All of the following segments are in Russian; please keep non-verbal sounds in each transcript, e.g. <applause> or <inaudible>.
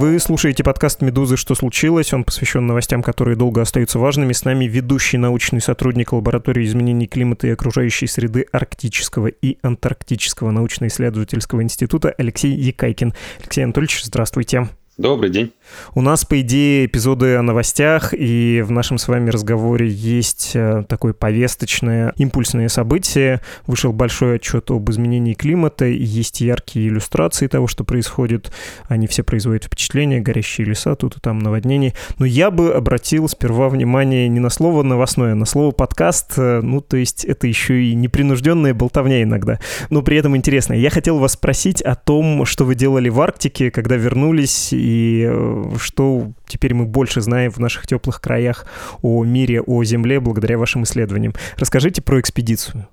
Вы слушаете подкаст «Медузы. Что случилось?». Он посвящен новостям, которые долго остаются важными. С нами ведущий научный сотрудник лаборатории изменений климата и окружающей среды Арктического и Антарктического научно-исследовательского института Алексей Якайкин. Алексей Анатольевич, здравствуйте. Добрый день. У нас, по идее, эпизоды о новостях, и в нашем с вами разговоре есть э, такое повесточное, импульсное событие. Вышел большой отчет об изменении климата, и есть яркие иллюстрации того, что происходит. Они все производят впечатление, горящие леса, тут и там наводнение. Но я бы обратил сперва внимание не на слово новостное, а на слово подкаст. Э, ну, то есть это еще и непринужденная болтовня иногда, но при этом интересно. Я хотел вас спросить о том, что вы делали в Арктике, когда вернулись и э, что теперь мы больше знаем в наших теплых краях о мире, о Земле благодаря вашим исследованиям. Расскажите про экспедицию.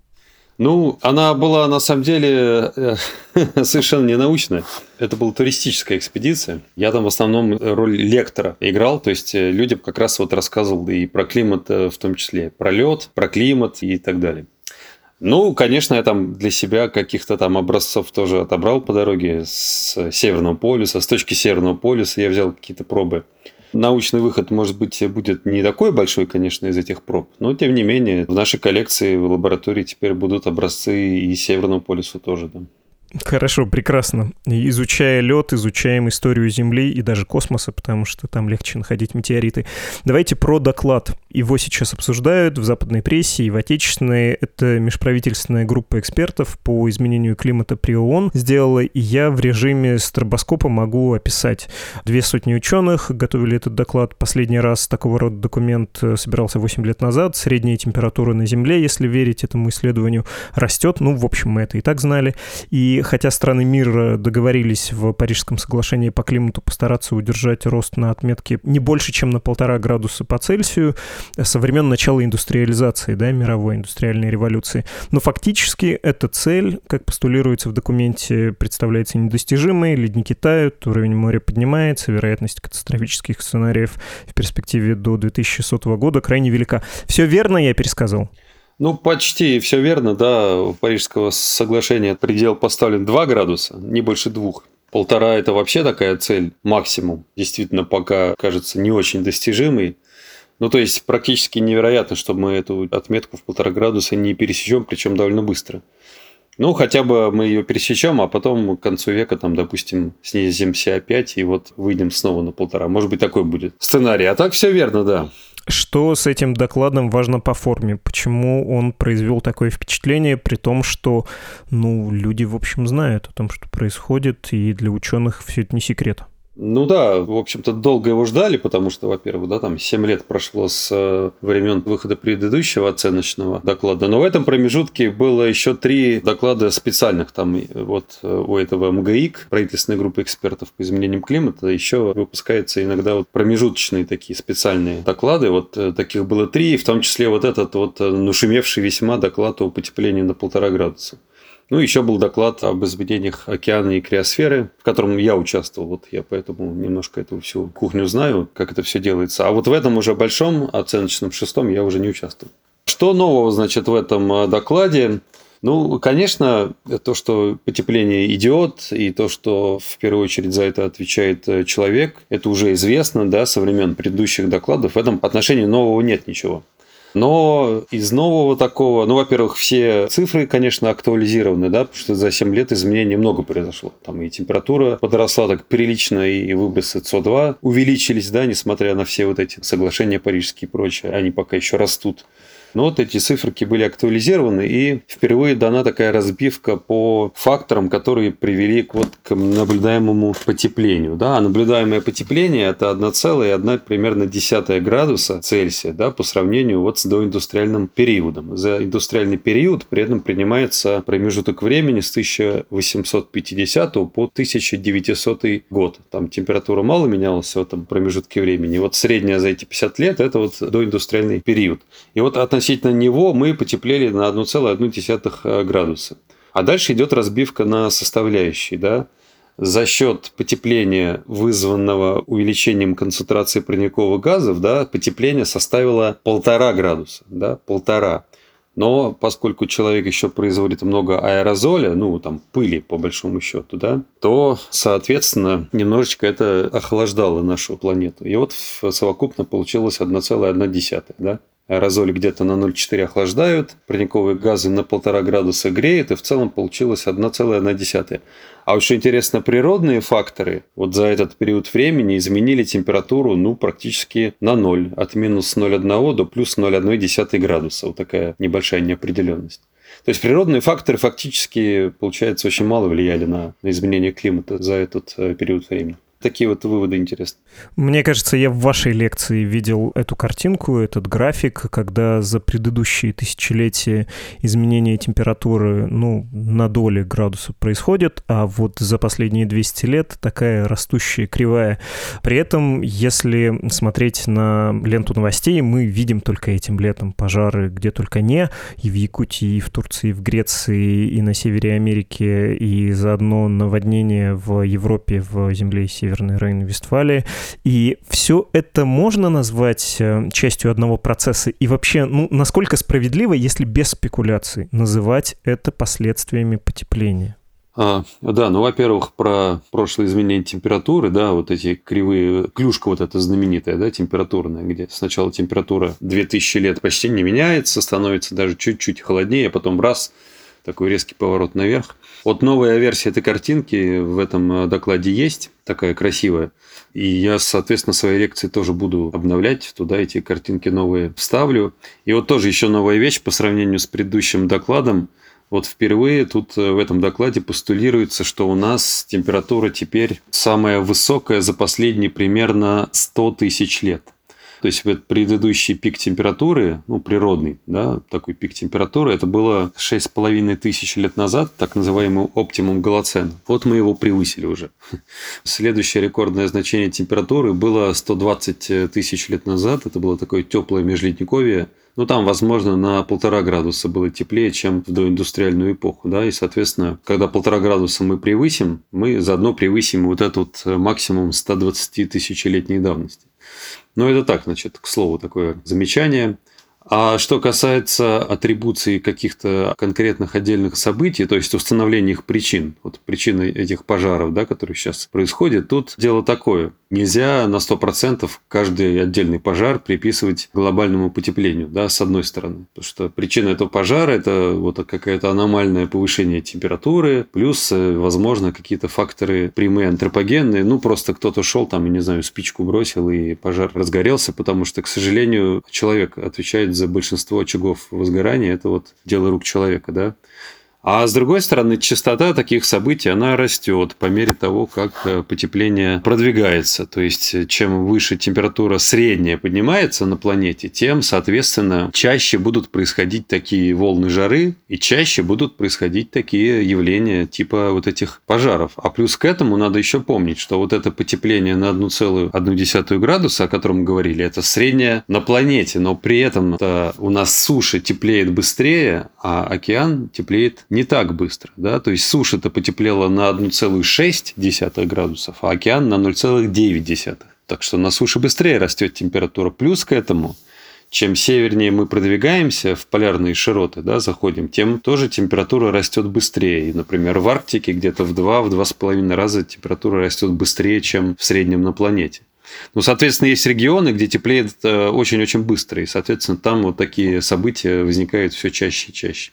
Ну, она была на самом деле э, <laughs> совершенно не научная. Это была туристическая экспедиция. Я там в основном роль лектора играл, то есть э, людям как раз вот рассказывал и про климат в том числе, про лед, про климат и так далее. Ну, конечно, я там для себя каких-то там образцов тоже отобрал по дороге с Северного полюса. С точки Северного полюса я взял какие-то пробы. Научный выход, может быть, будет не такой большой, конечно, из этих проб, но тем не менее в нашей коллекции в лаборатории теперь будут образцы и Северного полюса тоже. Да. Хорошо, прекрасно. Изучая лед, изучаем историю Земли и даже космоса, потому что там легче находить метеориты. Давайте про доклад. Его сейчас обсуждают в западной прессе и в отечественной. Это межправительственная группа экспертов по изменению климата при ООН сделала, и я в режиме стробоскопа могу описать. Две сотни ученых готовили этот доклад. Последний раз такого рода документ э, собирался 8 лет назад. Средняя температура на Земле, если верить этому исследованию, растет. Ну, в общем, мы это и так знали. И хотя страны мира договорились в Парижском соглашении по климату постараться удержать рост на отметке не больше, чем на полтора градуса по Цельсию со времен начала индустриализации, да, мировой индустриальной революции. Но фактически эта цель, как постулируется в документе, представляется недостижимой, ледники тают, уровень моря поднимается, вероятность катастрофических сценариев в перспективе до 2100 года крайне велика. Все верно я пересказал? Ну, почти все верно, да. У Парижского соглашения предел поставлен 2 градуса, не больше двух. Полтора – это вообще такая цель, максимум. Действительно, пока кажется не очень достижимой. Ну, то есть, практически невероятно, что мы эту отметку в полтора градуса не пересечем, причем довольно быстро. Ну, хотя бы мы ее пересечем, а потом к концу века, там, допустим, снизимся опять, и вот выйдем снова на полтора. Может быть, такой будет сценарий. А так все верно, да. Что с этим докладом важно по форме? Почему он произвел такое впечатление, при том, что ну, люди, в общем, знают о том, что происходит, и для ученых все это не секрет? Ну да, в общем-то, долго его ждали, потому что, во-первых, да, там 7 лет прошло с э, времен выхода предыдущего оценочного доклада, но в этом промежутке было еще три доклада специальных, там вот э, у этого МГИК, правительственной группы экспертов по изменениям климата, еще выпускаются иногда вот промежуточные такие специальные доклады, вот э, таких было три, в том числе вот этот вот нашумевший весьма доклад о потеплении на полтора градуса. Ну, еще был доклад об изменениях океана и криосферы, в котором я участвовал. Вот я поэтому немножко эту всю кухню знаю, как это все делается. А вот в этом уже большом оценочном шестом я уже не участвовал. Что нового, значит, в этом э, докладе? Ну, конечно, то, что потепление идет, и то, что в первую очередь за это отвечает э, человек, это уже известно, да, со времен предыдущих докладов. В этом отношении нового нет ничего. Но из нового такого, ну, во-первых, все цифры, конечно, актуализированы, да, потому что за 7 лет изменений много произошло. Там и температура подросла так прилично, и выбросы СО2 увеличились, да, несмотря на все вот эти соглашения парижские и прочее, они пока еще растут. Но вот эти циферки были актуализированы, и впервые дана такая разбивка по факторам, которые привели к, вот, к наблюдаемому потеплению. Да? А наблюдаемое потепление – это 1,1 примерно 10 градуса Цельсия да, по сравнению вот с доиндустриальным периодом. За индустриальный период при этом принимается промежуток времени с 1850 по 1900 год. Там температура мало менялась в этом промежутке времени. Вот средняя за эти 50 лет – это вот доиндустриальный период. И вот относительно него мы потеплели на 1,1 градуса. А дальше идет разбивка на составляющие. Да? За счет потепления, вызванного увеличением концентрации парниковых газов, да, потепление составило полтора градуса. Да, полтора. Но поскольку человек еще производит много аэрозоля, ну, там, пыли, по большому счету, да, то, соответственно, немножечко это охлаждало нашу планету. И вот совокупно получилось 1,1, да. Аэрозоли где-то на 0,4 охлаждают, парниковые газы на 1,5 градуса греют, и в целом получилось 1,1. А вот интересно, природные факторы вот за этот период времени изменили температуру ну, практически на ноль, от минус 0,1 до плюс 0,1 градуса. Вот такая небольшая неопределенность. То есть природные факторы фактически, получается, очень мало влияли на, на изменение климата за этот э, период времени такие вот выводы интересны. Мне кажется, я в вашей лекции видел эту картинку, этот график, когда за предыдущие тысячелетия изменение температуры, ну, на доли градусов происходит, а вот за последние 200 лет такая растущая кривая. При этом, если смотреть на ленту новостей, мы видим только этим летом пожары где только не, и в Якутии, и в Турции, и в Греции, и на севере Америки, и заодно наводнение в Европе, в земле и Северной Рейн-Вестфалии. И все это можно назвать э, частью одного процесса? И вообще, ну, насколько справедливо, если без спекуляций, называть это последствиями потепления? А, да, ну, во-первых, про прошлое изменение температуры, да, вот эти кривые, клюшка вот эта знаменитая, да, температурная, где сначала температура 2000 лет почти не меняется, становится даже чуть-чуть холоднее, а потом раз, такой резкий поворот наверх. Вот новая версия этой картинки в этом э, докладе есть, такая красивая. И я, соответственно, свои лекции тоже буду обновлять, туда эти картинки новые вставлю. И вот тоже еще новая вещь по сравнению с предыдущим докладом. Вот впервые тут э, в этом докладе постулируется, что у нас температура теперь самая высокая за последние примерно 100 тысяч лет. То есть вот предыдущий пик температуры, ну, природный, да, такой пик температуры, это было 6,5 тысяч лет назад, так называемый оптимум Голоцена. Вот мы его превысили уже. <laughs> Следующее рекордное значение температуры было 120 тысяч лет назад. Это было такое теплое межледниковье. Ну, там, возможно, на полтора градуса было теплее, чем в доиндустриальную эпоху, да, и, соответственно, когда полтора градуса мы превысим, мы заодно превысим вот этот максимум 120 тысячелетней давности. Но это так, значит, к слову, такое замечание. А что касается атрибуции каких-то конкретных отдельных событий, то есть установления их причин, вот причины этих пожаров, да, которые сейчас происходят, тут дело такое. Нельзя на 100% каждый отдельный пожар приписывать глобальному потеплению, да, с одной стороны. Потому что причина этого пожара – это вот какое-то аномальное повышение температуры, плюс, э, возможно, какие-то факторы прямые антропогенные. Ну, просто кто-то шел там, я не знаю, спичку бросил, и пожар разгорелся, потому что, к сожалению, человек отвечает за большинство очагов возгорания. Это вот дело рук человека, да. А с другой стороны, частота таких событий, она растет по мере того, как э, потепление продвигается. То есть, э, чем выше температура средняя поднимается на планете, тем, соответственно, чаще будут происходить такие волны жары и чаще будут происходить такие явления типа вот этих пожаров. А плюс к этому надо еще помнить, что вот это потепление на 1,1 градуса, о котором мы говорили, это среднее на планете, но при этом у нас суша теплеет быстрее, а океан теплеет так быстро. Да? То есть суша-то потеплела на 1,6 градусов, а океан на 0,9. Так что на суше быстрее растет температура. Плюс к этому, чем севернее мы продвигаемся в полярные широты, да, заходим, тем тоже температура растет быстрее. И, например, в Арктике где-то в 2-2,5 раза температура растет быстрее, чем в среднем на планете. Ну, соответственно, есть регионы, где теплеет э, очень-очень быстро, и, соответственно, там вот такие события возникают все чаще и чаще.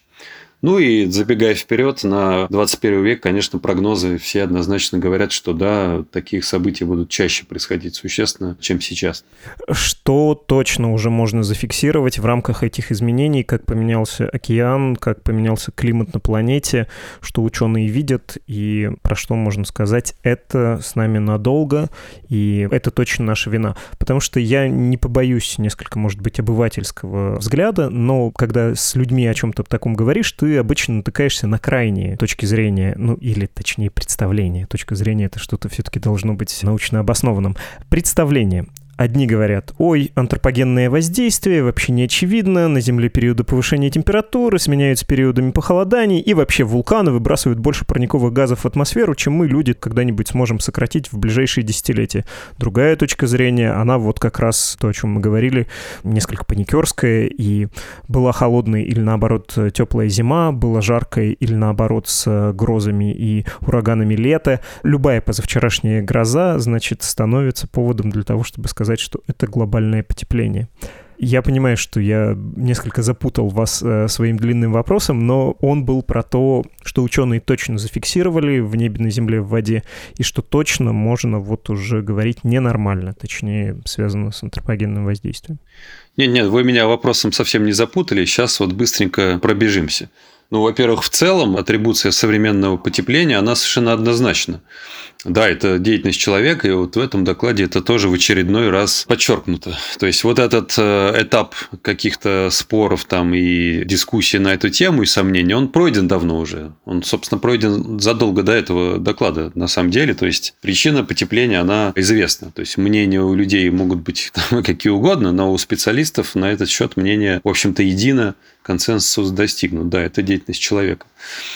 Ну и забегая вперед, на 21 век, конечно, прогнозы все однозначно говорят, что да, таких событий будут чаще происходить существенно, чем сейчас. Что точно уже можно зафиксировать в рамках этих изменений, как поменялся океан, как поменялся климат на планете, что ученые видят и про что можно сказать, это с нами надолго, и это точно наша вина. Потому что я не побоюсь несколько, может быть, обывательского взгляда, но когда с людьми о чем-то таком говоришь, ты обычно натыкаешься на крайние точки зрения, ну или точнее представления. Точка зрения — это что-то все-таки должно быть научно обоснованным. Представление. Одни говорят, ой, антропогенное воздействие, вообще не очевидно, на Земле периоды повышения температуры сменяются периодами похолоданий, и вообще вулканы выбрасывают больше парниковых газов в атмосферу, чем мы, люди, когда-нибудь сможем сократить в ближайшие десятилетия. Другая точка зрения, она вот как раз то, о чем мы говорили, несколько паникерская, и была холодная или наоборот теплая зима, была жаркая или наоборот с грозами и ураганами лета. Любая позавчерашняя гроза, значит, становится поводом для того, чтобы сказать, сказать, что это глобальное потепление. Я понимаю, что я несколько запутал вас э, своим длинным вопросом, но он был про то, что ученые точно зафиксировали в небе, на земле, в воде, и что точно можно вот уже говорить ненормально, точнее, связано с антропогенным воздействием. Нет-нет, вы меня вопросом совсем не запутали, сейчас вот быстренько пробежимся. Ну, во-первых, в целом атрибуция современного потепления, она совершенно однозначна. Да, это деятельность человека, и вот в этом докладе это тоже в очередной раз подчеркнуто. То есть вот этот э, этап каких-то споров там и дискуссий на эту тему и сомнений, он пройден давно уже. Он, собственно, пройден задолго до этого доклада, на самом деле. То есть причина потепления, она известна. То есть мнения у людей могут быть <laughs> там, какие угодно, но у специалистов на этот счет мнение, в общем-то, едино консенсус достигнут. Да, это деятельность человека.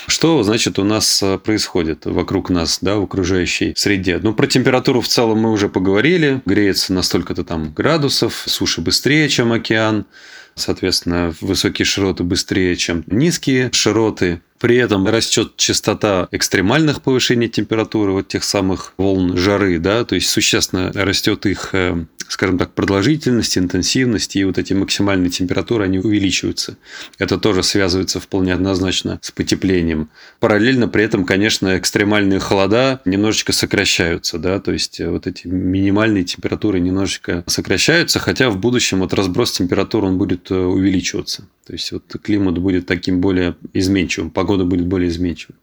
Что, значит, у нас э, происходит вокруг нас, да, в окружающей среде? Ну, про температуру в целом мы уже поговорили. Греется на столько-то там градусов, суше быстрее, чем океан. Соответственно, высокие широты быстрее, чем низкие широты. При этом растет частота экстремальных повышений температуры, вот тех самых волн жары, да, то есть существенно растет их э, скажем так, продолжительность, интенсивность и вот эти максимальные температуры, они увеличиваются. Это тоже связывается вполне однозначно с потеплением. Параллельно при этом, конечно, экстремальные холода немножечко сокращаются, да, то есть вот эти минимальные температуры немножечко сокращаются, хотя в будущем вот разброс температур он будет э, увеличиваться. То есть вот климат будет таким более изменчивым, погода будет более изменчивой.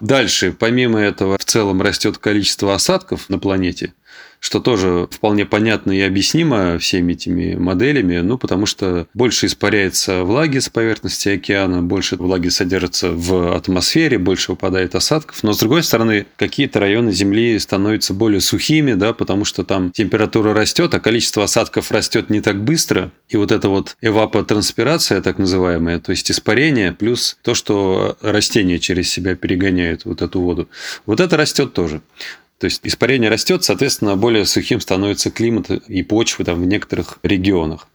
Дальше, помимо этого, в целом растет количество осадков на планете – что тоже вполне понятно и объяснимо всеми этими моделями, ну, потому что больше испаряется влаги с поверхности океана, больше влаги содержится в атмосфере, больше выпадает осадков, но, с другой стороны, какие-то районы Земли становятся более сухими, да, потому что там температура растет, а количество осадков растет не так быстро, и вот эта вот эвапотранспирация, так называемая, то есть испарение, плюс то, что растения через себя перегоняют вот эту воду, вот это растет тоже. То есть испарение растет, соответственно, более сухим становится климат и почва там в некоторых регионах.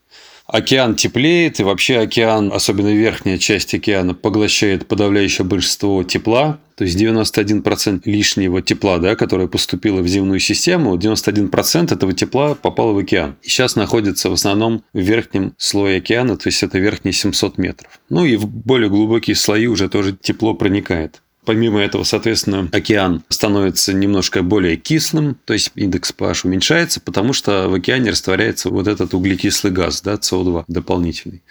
Океан теплеет, и вообще океан, особенно верхняя часть океана, поглощает подавляющее большинство тепла. То есть 91% лишнего тепла, да, которое поступило в земную систему, 91% этого тепла попало в океан. И сейчас находится в основном в верхнем слое океана, то есть это верхние 700 метров. Ну и в более глубокие слои уже тоже тепло проникает. Помимо этого, соответственно, океан становится немножко более кислым, то есть индекс pH уменьшается, потому что в океане растворяется вот этот углекислый газ, да, СО2 дополнительный.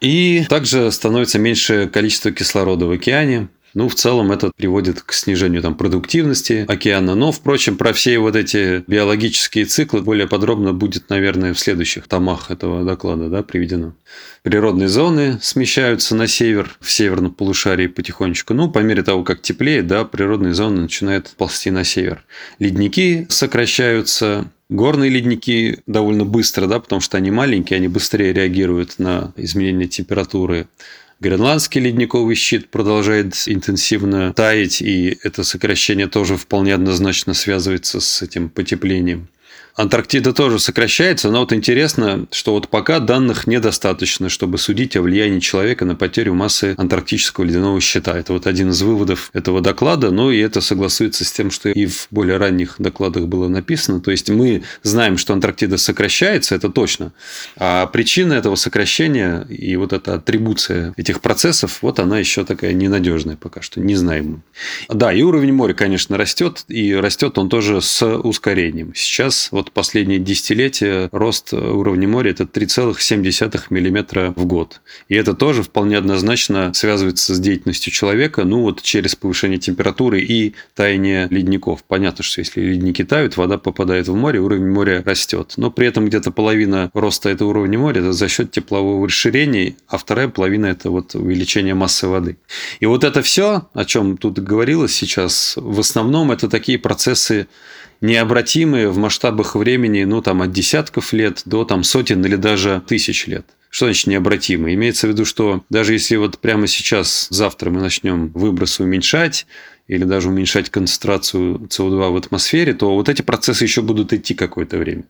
И также становится меньшее количество кислорода в океане, ну, в целом это приводит к снижению там, продуктивности океана. Но, впрочем, про все вот эти биологические циклы более подробно будет, наверное, в следующих томах этого доклада да, приведено. Природные зоны смещаются на север, в северном полушарии потихонечку. Ну, по мере того, как теплеет, да, природные зоны начинают ползти на север. Ледники сокращаются, Горные ледники довольно быстро, да, потому что они маленькие, они быстрее реагируют на изменение температуры. Гренландский ледниковый щит продолжает интенсивно таять, и это сокращение тоже вполне однозначно связывается с этим потеплением. Антарктида тоже сокращается, но вот интересно, что вот пока данных недостаточно, чтобы судить о влиянии человека на потерю массы антарктического ледяного щита. Это вот один из выводов этого доклада, ну и это согласуется с тем, что и в более ранних докладах было написано. То есть мы знаем, что Антарктида сокращается, это точно. А причина этого сокращения и вот эта атрибуция этих процессов, вот она еще такая ненадежная пока что, не знаем. Да, и уровень моря, конечно, растет, и растет он тоже с ускорением. Сейчас вот последние десятилетия рост уровня моря – это 3,7 мм в год. И это тоже вполне однозначно связывается с деятельностью человека, ну вот через повышение температуры и таяние ледников. Понятно, что если ледники тают, вода попадает в море, уровень моря растет. Но при этом где-то половина роста этого уровня моря – это за счет теплового расширения, а вторая половина – это вот увеличение массы воды. И вот это все, о чем тут говорилось сейчас, в основном это такие процессы необратимые в масштабах времени, ну, там, от десятков лет до там, сотен или даже тысяч лет. Что значит необратимые? Имеется в виду, что даже если вот прямо сейчас, завтра мы начнем выбросы уменьшать, или даже уменьшать концентрацию СО2 в атмосфере, то вот эти процессы еще будут идти какое-то время.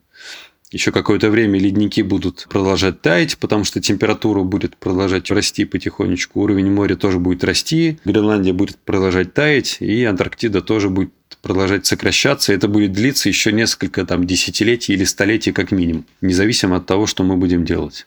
Еще какое-то время ледники будут продолжать таять, потому что температура будет продолжать расти потихонечку, уровень моря тоже будет расти, Гренландия будет продолжать таять, и Антарктида тоже будет продолжать сокращаться. Это будет длиться еще несколько там, десятилетий или столетий как минимум, независимо от того, что мы будем делать.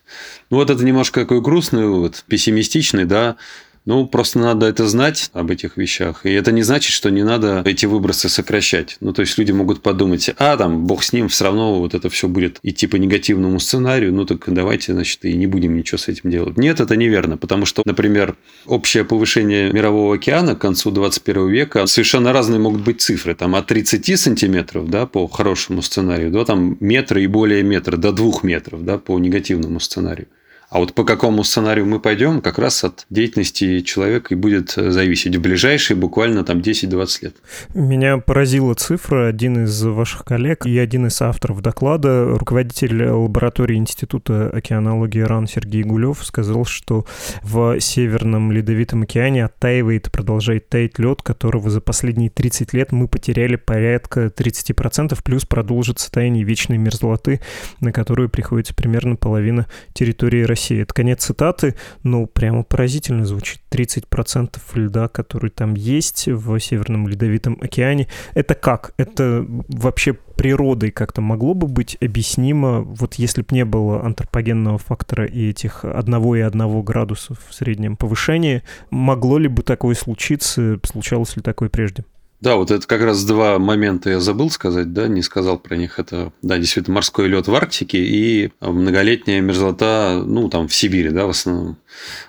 Ну, вот это немножко такой грустный вывод, пессимистичный, да, ну, просто надо это знать об этих вещах. И это не значит, что не надо эти выбросы сокращать. Ну, то есть люди могут подумать, а там, бог с ним, все равно вот это все будет идти по негативному сценарию, ну так давайте, значит, и не будем ничего с этим делать. Нет, это неверно, потому что, например, общее повышение мирового океана к концу 21 века совершенно разные могут быть цифры. Там от 30 сантиметров, да, по хорошему сценарию, до там метра и более метра, до двух метров, да, по негативному сценарию. А вот по какому сценарию мы пойдем, как раз от деятельности человека и будет зависеть в ближайшие буквально там 10-20 лет. Меня поразила цифра. Один из ваших коллег и один из авторов доклада, руководитель лаборатории Института океанологии РАН Сергей Гулев, сказал, что в Северном Ледовитом океане оттаивает продолжает таять лед, которого за последние 30 лет мы потеряли порядка 30%, плюс продолжится таяние вечной мерзлоты, на которую приходится примерно половина территории России России. Это конец цитаты, ну, прямо поразительно звучит. 30% льда, который там есть в Северном Ледовитом океане. Это как? Это вообще природой как-то могло бы быть объяснимо, вот если бы не было антропогенного фактора и этих одного и одного градусов в среднем повышения, могло ли бы такое случиться, случалось ли такое прежде? Да, вот это как раз два момента я забыл сказать, да, не сказал про них. Это, да, действительно, морской лед в Арктике и многолетняя мерзлота, ну, там, в Сибири, да, в основном.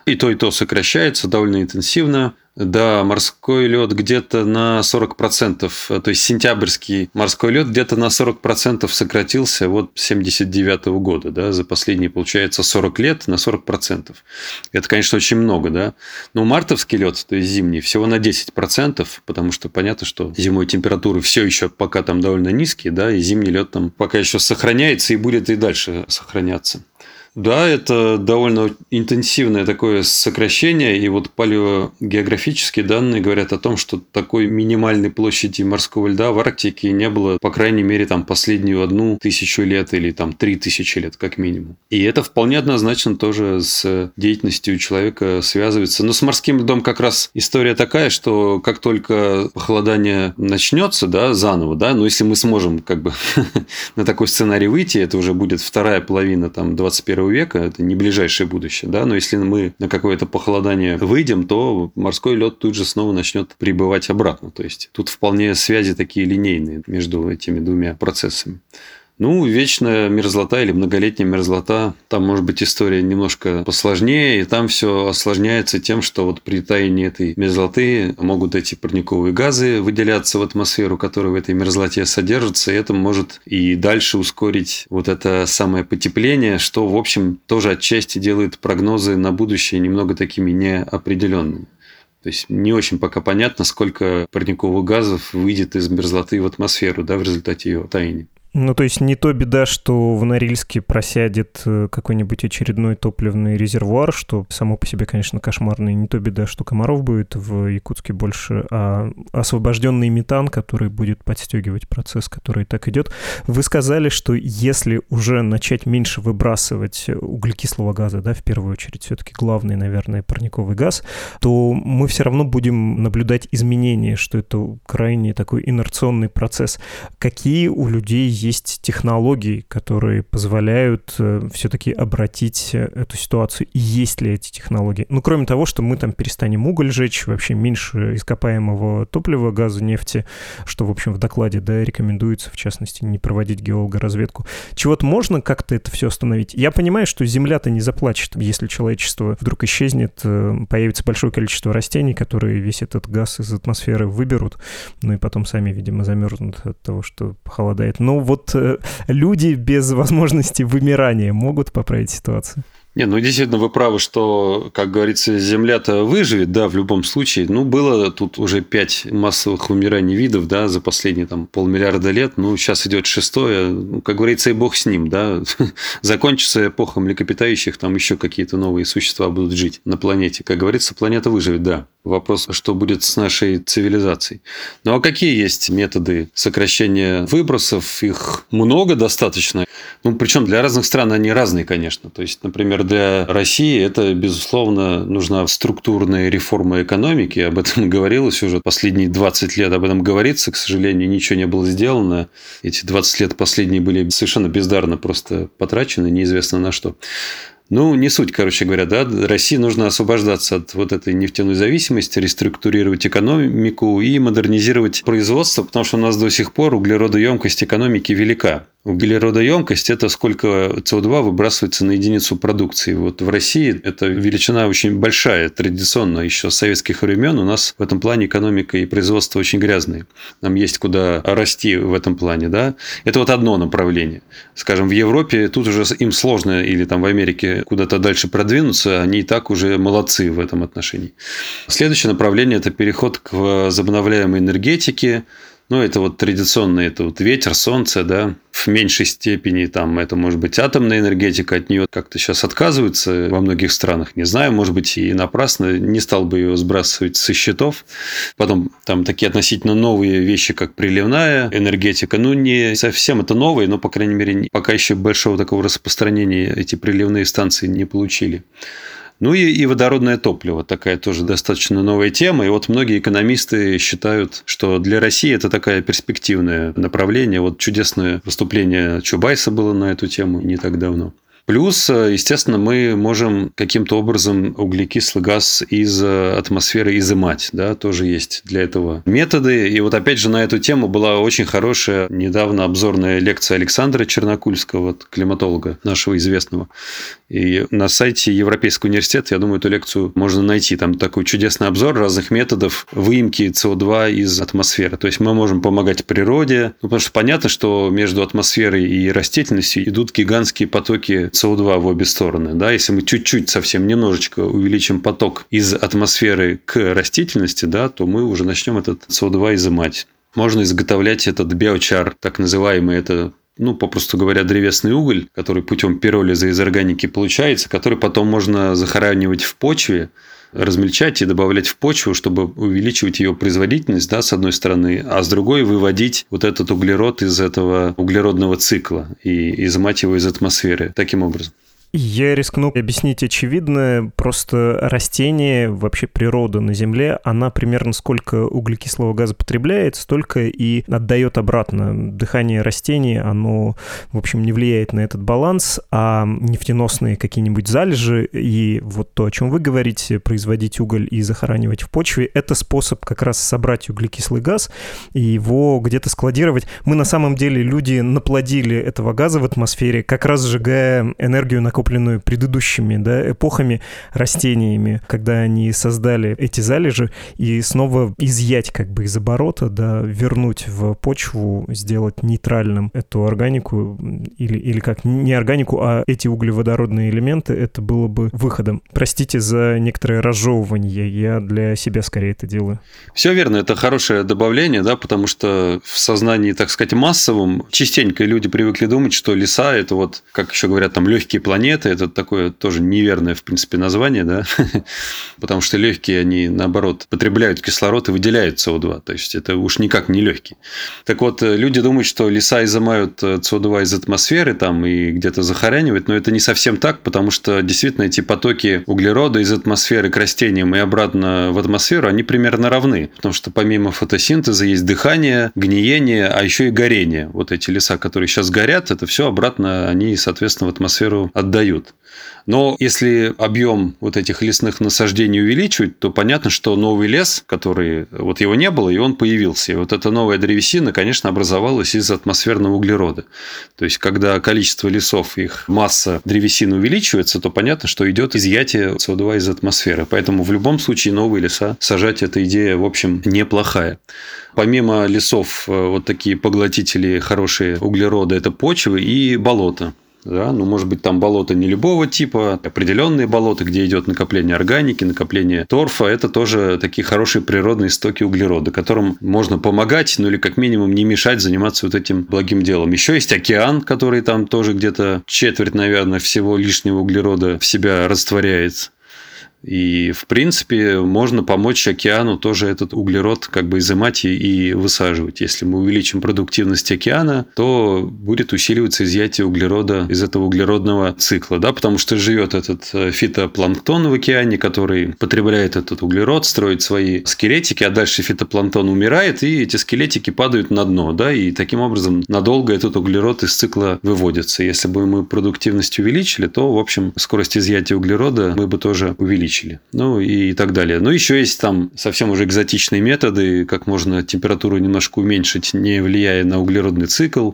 И то, и то сокращается довольно интенсивно. Да, морской лед где-то на 40%, то есть сентябрьский морской лед где-то на 40% сократился вот с 79 года, да, за последние, получается, 40 лет на 40%. Это, конечно, очень много, да. Но мартовский лед, то есть зимний, всего на 10%, потому что понятно, что зимой температуры все еще пока там довольно низкие, да, и зимний лед там пока еще сохраняется и будет и дальше сохраняться. Да, это довольно интенсивное такое сокращение, и вот палеогеографические данные говорят о том, что такой минимальной площади морского льда в Арктике не было, по крайней мере, там последнюю одну тысячу лет или там три тысячи лет как минимум. И это вполне однозначно тоже с деятельностью человека связывается. Но с морским льдом как раз история такая, что как только похолодание начнется, да, заново, да, но если мы сможем как бы <laughs> на такой сценарий выйти, это уже будет вторая половина там 21 века, это не ближайшее будущее, да, но если мы на какое-то похолодание выйдем, то морской лед тут же снова начнет прибывать обратно. То есть тут вполне связи такие линейные между этими двумя процессами. Ну, вечная мерзлота или многолетняя мерзлота, там может быть история немножко посложнее, и там все осложняется тем, что вот при таянии этой мерзлоты могут эти парниковые газы выделяться в атмосферу, которые в этой мерзлоте содержатся, и это может и дальше ускорить вот это самое потепление, что, в общем, тоже отчасти делает прогнозы на будущее немного такими неопределенными. То есть не очень пока понятно, сколько парниковых газов выйдет из мерзлоты в атмосферу да, в результате ее таяния. Ну, то есть не то беда, что в Норильске просядет э, какой-нибудь очередной топливный резервуар, что само по себе, конечно, кошмарно, и не то беда, что комаров будет в Якутске больше, а освобожденный метан, который будет подстегивать процесс, который так идет. Вы сказали, что если уже начать меньше выбрасывать углекислого газа, да, в первую очередь, все-таки главный, наверное, парниковый газ, то мы все равно будем наблюдать изменения, что это крайне такой инерционный процесс. Какие у людей есть технологии, которые позволяют э, все-таки обратить э, эту ситуацию. И есть ли эти технологии? Ну, кроме того, что мы там перестанем уголь жечь, вообще меньше ископаемого топлива, газа, нефти, что, в общем, в докладе, да, рекомендуется, в частности, не проводить геологоразведку. Чего-то можно как-то это все остановить? Я понимаю, что Земля-то не заплачет, если человечество вдруг исчезнет, э, появится большое количество растений, которые весь этот газ из атмосферы выберут, ну и потом сами, видимо, замерзнут от того, что похолодает. Но вот вот э, люди без возможности вымирания могут поправить ситуацию? Не, ну действительно вы правы, что, как говорится, Земля-то выживет, да, в любом случае. Ну, было тут уже пять массовых вымираний видов, да, за последние там полмиллиарда лет. Ну, сейчас идет шестое. Ну, как говорится, и бог с ним, да. <laughs> Закончится эпоха млекопитающих, там еще какие-то новые существа будут жить на планете. Как говорится, планета выживет, да. Вопрос, что будет с нашей цивилизацией. Ну, а какие есть методы сокращения выбросов? Их много достаточно. Ну, причем для разных стран они разные, конечно. То есть, например, для России это, безусловно, нужна структурная реформа экономики. Об этом <laughs> говорилось уже последние 20 лет. Об этом говорится. К сожалению, ничего не было сделано. Эти 20 лет последние были совершенно бездарно просто потрачены, неизвестно на что. Ну, не суть, короче говоря, да. России нужно освобождаться от вот этой нефтяной зависимости, реструктурировать экономику и модернизировать производство, потому что у нас до сих пор углеродоемкость экономики велика. Углеродоемкость – это сколько СО2 выбрасывается на единицу продукции. Вот в России эта величина очень большая, традиционно еще с советских времен у нас в этом плане экономика и производство очень грязные. Нам есть куда расти в этом плане. Да? Это вот одно направление. Скажем, в Европе тут уже им сложно, или там в Америке куда-то дальше продвинуться, они и так уже молодцы в этом отношении. Следующее направление – это переход к возобновляемой энергетике, ну, это вот традиционно, это вот ветер, солнце, да, в меньшей степени там это может быть атомная энергетика, от нее как-то сейчас отказываются во многих странах, не знаю, может быть и напрасно, не стал бы ее сбрасывать со счетов. Потом там такие относительно новые вещи, как приливная энергетика, ну, не совсем это новые, но, по крайней мере, пока еще большого такого распространения эти приливные станции не получили. Ну и, и водородное топливо, такая тоже достаточно новая тема. И вот многие экономисты считают, что для России это такая перспективное направление. Вот чудесное выступление Чубайса было на эту тему не так давно. Плюс, э, естественно, мы можем каким-то образом углекислый газ из э, атмосферы изымать. Да, тоже есть для этого методы. И вот опять же на эту тему была очень хорошая недавно обзорная лекция Александра Чернокульского, климатолога нашего известного. И на сайте Европейского университета, я думаю, эту лекцию можно найти. Там такой чудесный обзор разных методов выемки СО2 из атмосферы. То есть мы можем помогать природе, ну, потому что понятно, что между атмосферой и растительностью идут гигантские потоки СО2 в обе стороны. Да? Если мы чуть-чуть, совсем немножечко увеличим поток из атмосферы к растительности, да, то мы уже начнем этот СО2 изымать. Можно изготовлять этот биочар, так называемый, это ну, попросту говоря, древесный уголь, который путем пиролиза из органики получается, который потом можно захоранивать в почве, размельчать и добавлять в почву, чтобы увеличивать ее производительность, да, с одной стороны, а с другой выводить вот этот углерод из этого углеродного цикла и изымать его из атмосферы таким образом. Я рискну объяснить очевидное. Просто растение, вообще природа на Земле, она примерно сколько углекислого газа потребляет, столько и отдает обратно. Дыхание растений, оно, в общем, не влияет на этот баланс, а нефтеносные какие-нибудь залежи и вот то, о чем вы говорите, производить уголь и захоранивать в почве, это способ как раз собрать углекислый газ и его где-то складировать. Мы на самом деле, люди наплодили этого газа в атмосфере, как раз сжигая энергию накопленную накопленную предыдущими да, эпохами растениями, когда они создали эти залежи, и снова изъять как бы из оборота, да, вернуть в почву, сделать нейтральным эту органику, или, или как, не органику, а эти углеводородные элементы, это было бы выходом. Простите за некоторое разжевывание, я для себя скорее это делаю. Все верно, это хорошее добавление, да, потому что в сознании, так сказать, массовом частенько люди привыкли думать, что леса – это вот, как еще говорят, там легкие планеты, это такое тоже неверное, в принципе, название, да, <laughs> потому что легкие, они, наоборот, потребляют кислород и выделяют СО2, то есть это уж никак не легкие. Так вот, люди думают, что леса изымают СО2 из атмосферы там и где-то захоранивают, но это не совсем так, потому что действительно эти потоки углерода из атмосферы к растениям и обратно в атмосферу, они примерно равны, потому что помимо фотосинтеза есть дыхание, гниение, а еще и горение. Вот эти леса, которые сейчас горят, это все обратно они, соответственно, в атмосферу отдают. Но если объем вот этих лесных насаждений увеличивать, то понятно, что новый лес, который вот его не было, и он появился. И вот эта новая древесина, конечно, образовалась из атмосферного углерода. То есть, когда количество лесов, их масса древесины увеличивается, то понятно, что идет изъятие СО2 из атмосферы. Поэтому в любом случае новые леса сажать эта идея, в общем, неплохая. Помимо лесов, э, вот такие поглотители хорошие углерода – это почвы и болота. Да? Ну, может быть, там болото не любого типа, определенные болота, где идет накопление органики, накопление торфа. Это тоже такие хорошие природные истоки углерода, которым можно помогать, ну или как минимум не мешать заниматься вот этим благим делом. Еще есть океан, который там тоже где-то четверть, наверное, всего лишнего углерода в себя растворяет. И, в принципе, можно помочь океану тоже этот углерод как бы изымать и высаживать. Если мы увеличим продуктивность океана, то будет усиливаться изъятие углерода из этого углеродного цикла, да, потому что живет этот э, фитопланктон в океане, который потребляет этот углерод, строит свои скелетики, а дальше фитопланктон умирает, и эти скелетики падают на дно, да, и таким образом надолго этот углерод из цикла выводится. Если бы мы продуктивность увеличили, то, в общем, скорость изъятия углерода мы бы тоже увеличили увеличили. Ну и так далее. Но еще есть там совсем уже экзотичные методы, как можно температуру немножко уменьшить, не влияя на углеродный цикл.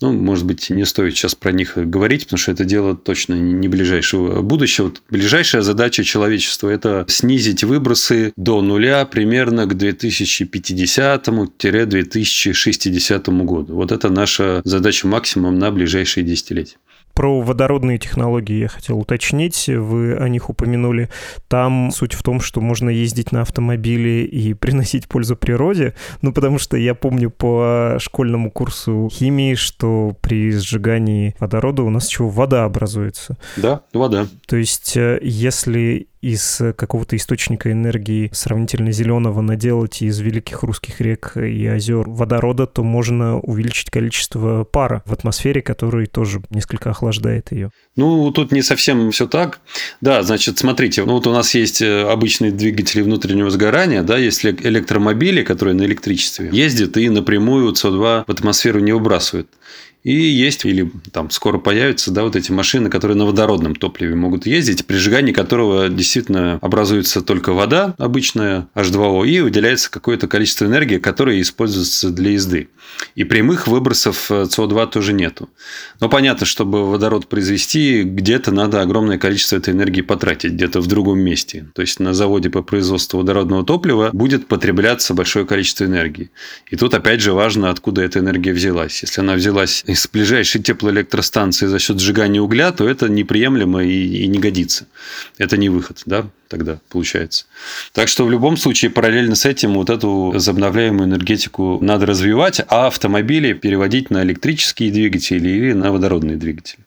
Ну, может быть, не стоит сейчас про них говорить, потому что это дело точно не ближайшего будущего. Вот ближайшая задача человечества – это снизить выбросы до нуля примерно к 2050-2060 году. Вот это наша задача максимум на ближайшие десятилетия. Про водородные технологии я хотел уточнить. Вы о них упомянули. Там суть в том, что можно ездить на автомобиле и <laughs> приносить пользу природе. Ну, потому что я помню по школьному курсу химии, что при сжигании водорода у нас чего вода образуется. Да, вода. То есть, э, если из какого-то источника энергии сравнительно зеленого наделать из великих русских рек и озер водорода, то можно увеличить количество пара в атмосфере, который тоже несколько охлаждает ее. Ну, тут не совсем все так. Да, значит, смотрите, ну вот у нас есть э, обычные двигатели внутреннего сгорания, да, есть электромобили, которые на электричестве ездят и напрямую СО2 в атмосферу не выбрасывают. И есть, или там скоро появятся, да, вот эти машины, которые на водородном топливе могут ездить, при сжигании которого действительно образуется только вода обычная, H2O, и выделяется какое-то количество энергии, которое используется для езды. И прямых выбросов СО2 тоже нету. Но понятно, чтобы водород произвести, где-то надо огромное количество этой энергии потратить, где-то в другом месте. То есть на заводе по производству водородного топлива будет потребляться большое количество энергии. И тут опять же важно, откуда эта энергия взялась. Если она взялась из ближайшей теплоэлектростанции за счет сжигания угля, то это неприемлемо и, и не годится. Это не выход, да, тогда получается. Так что в любом случае параллельно с этим вот эту возобновляемую энергетику надо развивать, а автомобили переводить на электрические двигатели или на водородные двигатели.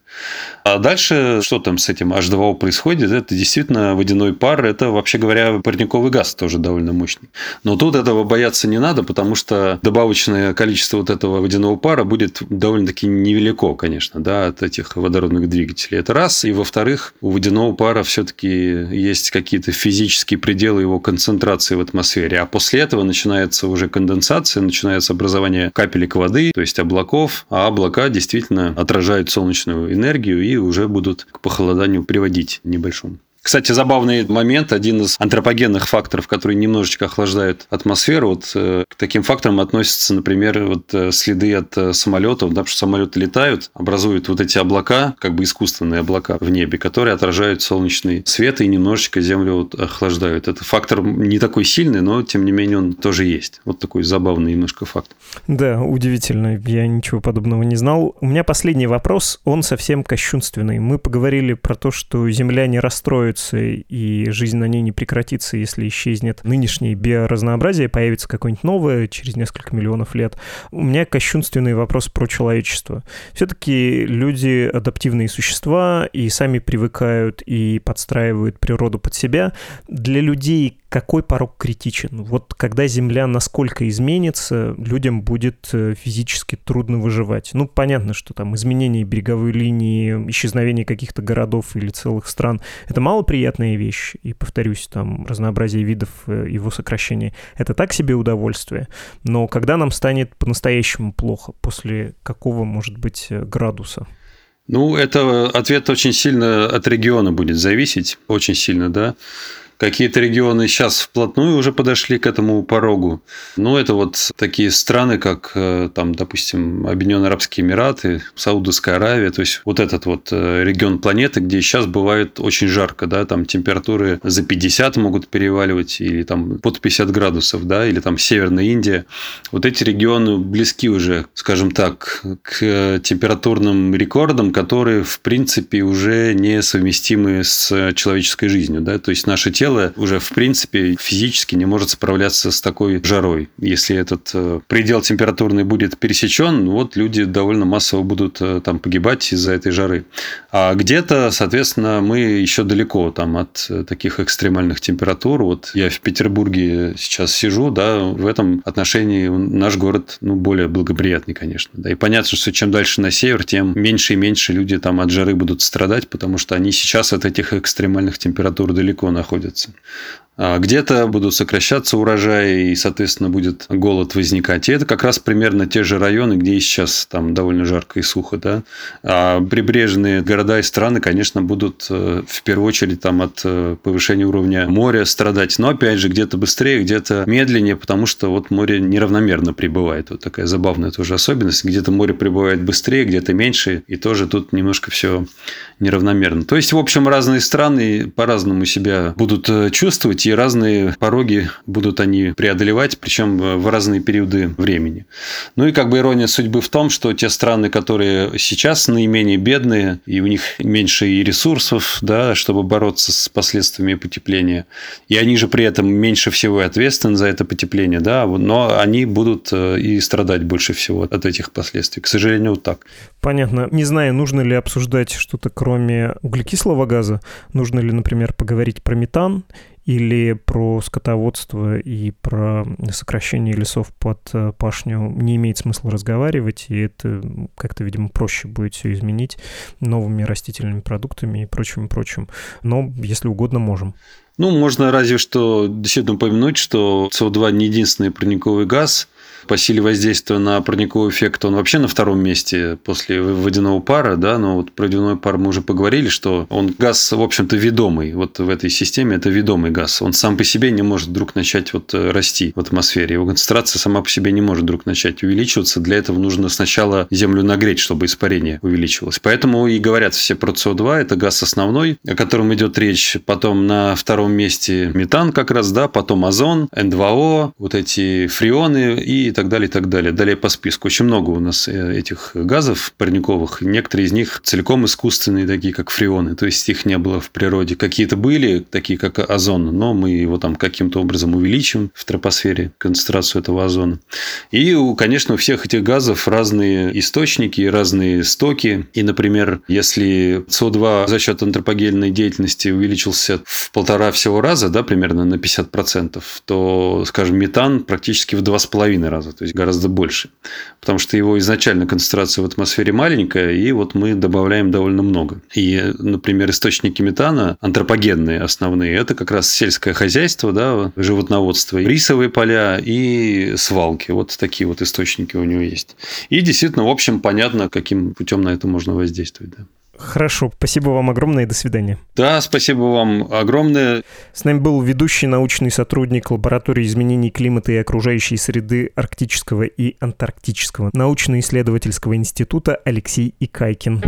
А дальше, что там с этим H2O происходит, это действительно водяной пар, это, вообще говоря, парниковый газ тоже довольно мощный. Но тут этого бояться не надо, потому что добавочное количество вот этого водяного пара будет довольно-таки невелико, конечно, да, от этих водородных двигателей. Это раз. И, во-вторых, у водяного пара все-таки есть какие-то физические пределы его концентрации в атмосфере. А после этого начинается уже конденсация, начинается образование капелек воды, то есть облаков, а облака действительно отражают солнечную энергию энергию и уже будут к похолоданию приводить небольшому. Кстати, забавный момент, один из антропогенных факторов, который немножечко охлаждает атмосферу, вот э, к таким факторам относятся, например, вот э, следы от э, самолетов, да, потому что самолеты летают, образуют вот эти облака, как бы искусственные облака в небе, которые отражают солнечный свет и немножечко Землю вот охлаждают. Это фактор не такой сильный, но тем не менее он тоже есть. Вот такой забавный немножко факт. Да, удивительно. Я ничего подобного не знал. У меня последний вопрос, он совсем кощунственный. Мы поговорили про то, что Земля не расстроит появится, и жизнь на ней не прекратится, если исчезнет нынешнее биоразнообразие, появится какое-нибудь новое через несколько миллионов лет. У меня кощунственный вопрос про человечество. Все-таки люди адаптивные существа и сами привыкают и подстраивают природу под себя. Для людей какой порог критичен? Вот когда Земля насколько изменится, людям будет э, физически трудно выживать. Ну, понятно, что там изменение береговой линии, исчезновение каких-то городов или целых стран — это малоприятная вещь. И, повторюсь, там разнообразие видов, э, его сокращение — это так себе удовольствие. Но когда нам станет по-настоящему плохо, после какого, может быть, э, градуса? Ну, это ответ очень сильно от региона будет зависеть, очень сильно, да. Какие-то регионы сейчас вплотную уже подошли к этому порогу. Ну, это вот такие страны, как, э, там, допустим, Объединенные Арабские Эмираты, Саудовская Аравия. То есть, вот этот вот э, регион планеты, где сейчас бывает очень жарко, да, там температуры за 50 могут переваливать, или там под 50 градусов, да, или там Северная Индия. Вот эти регионы близки уже, скажем так, к температурным рекордам, которые, в принципе, уже несовместимы с человеческой жизнью, да, то есть наше тело тело уже, в принципе, физически не может справляться с такой жарой. Если этот э, предел температурный будет пересечен, вот люди довольно массово будут э, там погибать из-за этой жары. А где-то, соответственно, мы еще далеко там от э, таких экстремальных температур. Вот я в Петербурге сейчас сижу, да, в этом отношении наш город, ну, более благоприятный, конечно. Да, и понятно, что чем дальше на север, тем меньше и меньше люди там от жары будут страдать, потому что они сейчас от этих экстремальных температур далеко находятся находятся. А где-то будут сокращаться урожаи, и, соответственно, будет голод возникать. И это как раз примерно те же районы, где и сейчас там довольно жарко и сухо. Да? А прибрежные города и страны, конечно, будут э, в первую очередь там, от э, повышения уровня моря страдать. Но, опять же, где-то быстрее, где-то медленнее, потому что вот море неравномерно прибывает. Вот такая забавная тоже особенность. Где-то море прибывает быстрее, где-то меньше, и тоже тут немножко все неравномерно. То есть, в общем, разные страны по-разному себя будут э, чувствовать и разные пороги будут они преодолевать, причем в разные периоды времени. Ну и как бы ирония судьбы в том, что те страны, которые сейчас наименее бедные, и у них меньше и ресурсов, да, чтобы бороться с последствиями потепления, и они же при этом меньше всего и ответственны за это потепление, да, но они будут э, и страдать больше всего от этих последствий. К сожалению, вот так. Понятно. Не знаю, нужно ли обсуждать что-то кроме углекислого газа. Нужно ли, например, поговорить про метан или про скотоводство и про сокращение лесов под э, пашню не имеет смысла разговаривать, и это как-то, видимо, проще будет все изменить новыми растительными продуктами и прочим-прочим. Но, если угодно, можем. Ну, можно разве что действительно упомянуть, что СО2 не единственный парниковый газ, по силе воздействия на парниковый эффект он вообще на втором месте после водяного пара, да, но вот про водяной пар мы уже поговорили, что он газ, в общем-то, ведомый. Вот в этой системе это ведомый газ. Он сам по себе не может вдруг начать вот э, расти в атмосфере. Его концентрация сама по себе не может вдруг начать увеличиваться. Для этого нужно сначала Землю нагреть, чтобы испарение увеличивалось. Поэтому и говорят все про СО2, это газ основной, о котором идет речь. Потом на втором месте метан как раз, да, потом озон, N2O, вот эти фреоны и так далее, и так далее. Далее по списку. Очень много у нас э, этих газов парниковых. Некоторые из них целиком искусственные, такие как фреоны. То есть их не было в природе. Какие-то были, такие как озон, но мы его там каким-то образом увеличим в тропосфере, концентрацию этого озона. И, конечно, у всех этих газов разные источники, разные стоки. И, например, если СО2 за счет антропогенной деятельности увеличился в полтора всего раза, да, примерно на 50%, то, скажем, метан практически в два с половиной раза раза, то есть гораздо больше. Потому что его изначально концентрация в атмосфере маленькая, и вот мы добавляем довольно много. И, например, источники метана, антропогенные основные, это как раз сельское хозяйство, да, животноводство, рисовые поля и свалки. Вот такие вот источники у него есть. И действительно, в общем, понятно, каким путем на это можно воздействовать. Да. Хорошо, спасибо вам огромное и до свидания. Да, спасибо вам огромное. С нами был ведущий научный сотрудник лаборатории изменений климата и окружающей среды Арктического и Антарктического научно-исследовательского института Алексей Икайкин.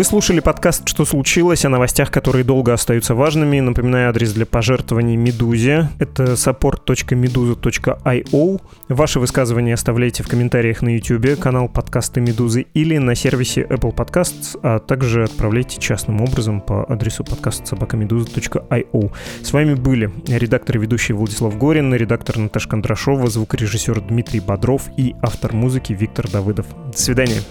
Вы слушали подкаст «Что случилось?» о новостях, которые долго остаются важными. Напоминаю адрес для пожертвований Медузе. Это support.meduza.io. Ваши высказывания оставляйте в комментариях на YouTube, канал подкасты Медузы или на сервисе Apple Podcasts, а также отправляйте частным образом по адресу подкаст собакамедуза.io. С вами были редактор и ведущий Владислав Горин, редактор Наташа Кондрашова, звукорежиссер Дмитрий Бодров и автор музыки Виктор Давыдов. До свидания.